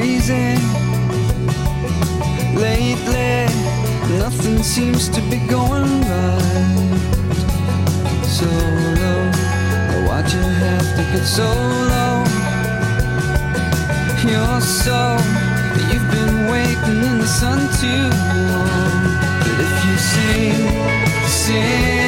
crazy. Lately, nothing seems to be going right. So low, why'd you have to get so low? You're so, you've been waiting in the sun too long. But if you sing, sing,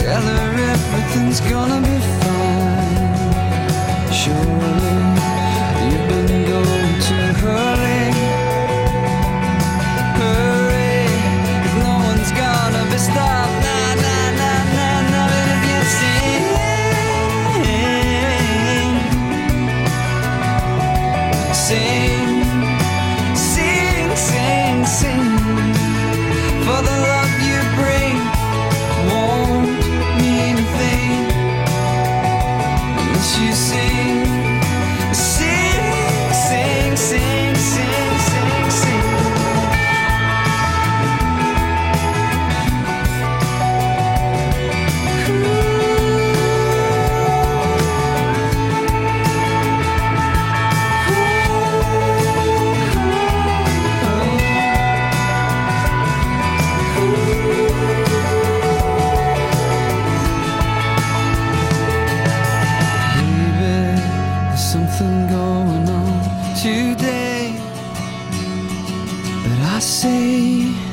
tell her everything's gonna be fine. Sing, something going on today. But I say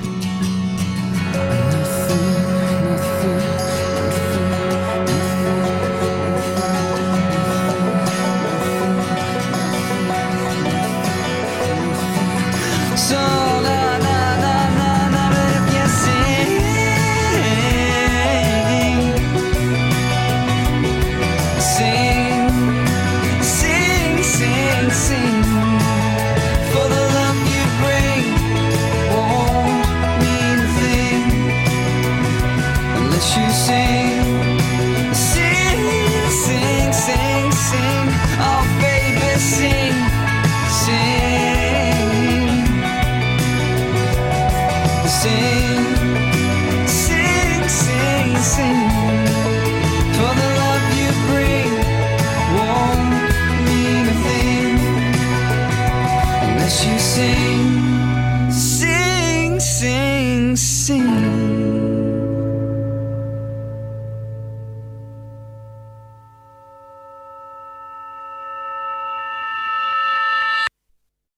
see.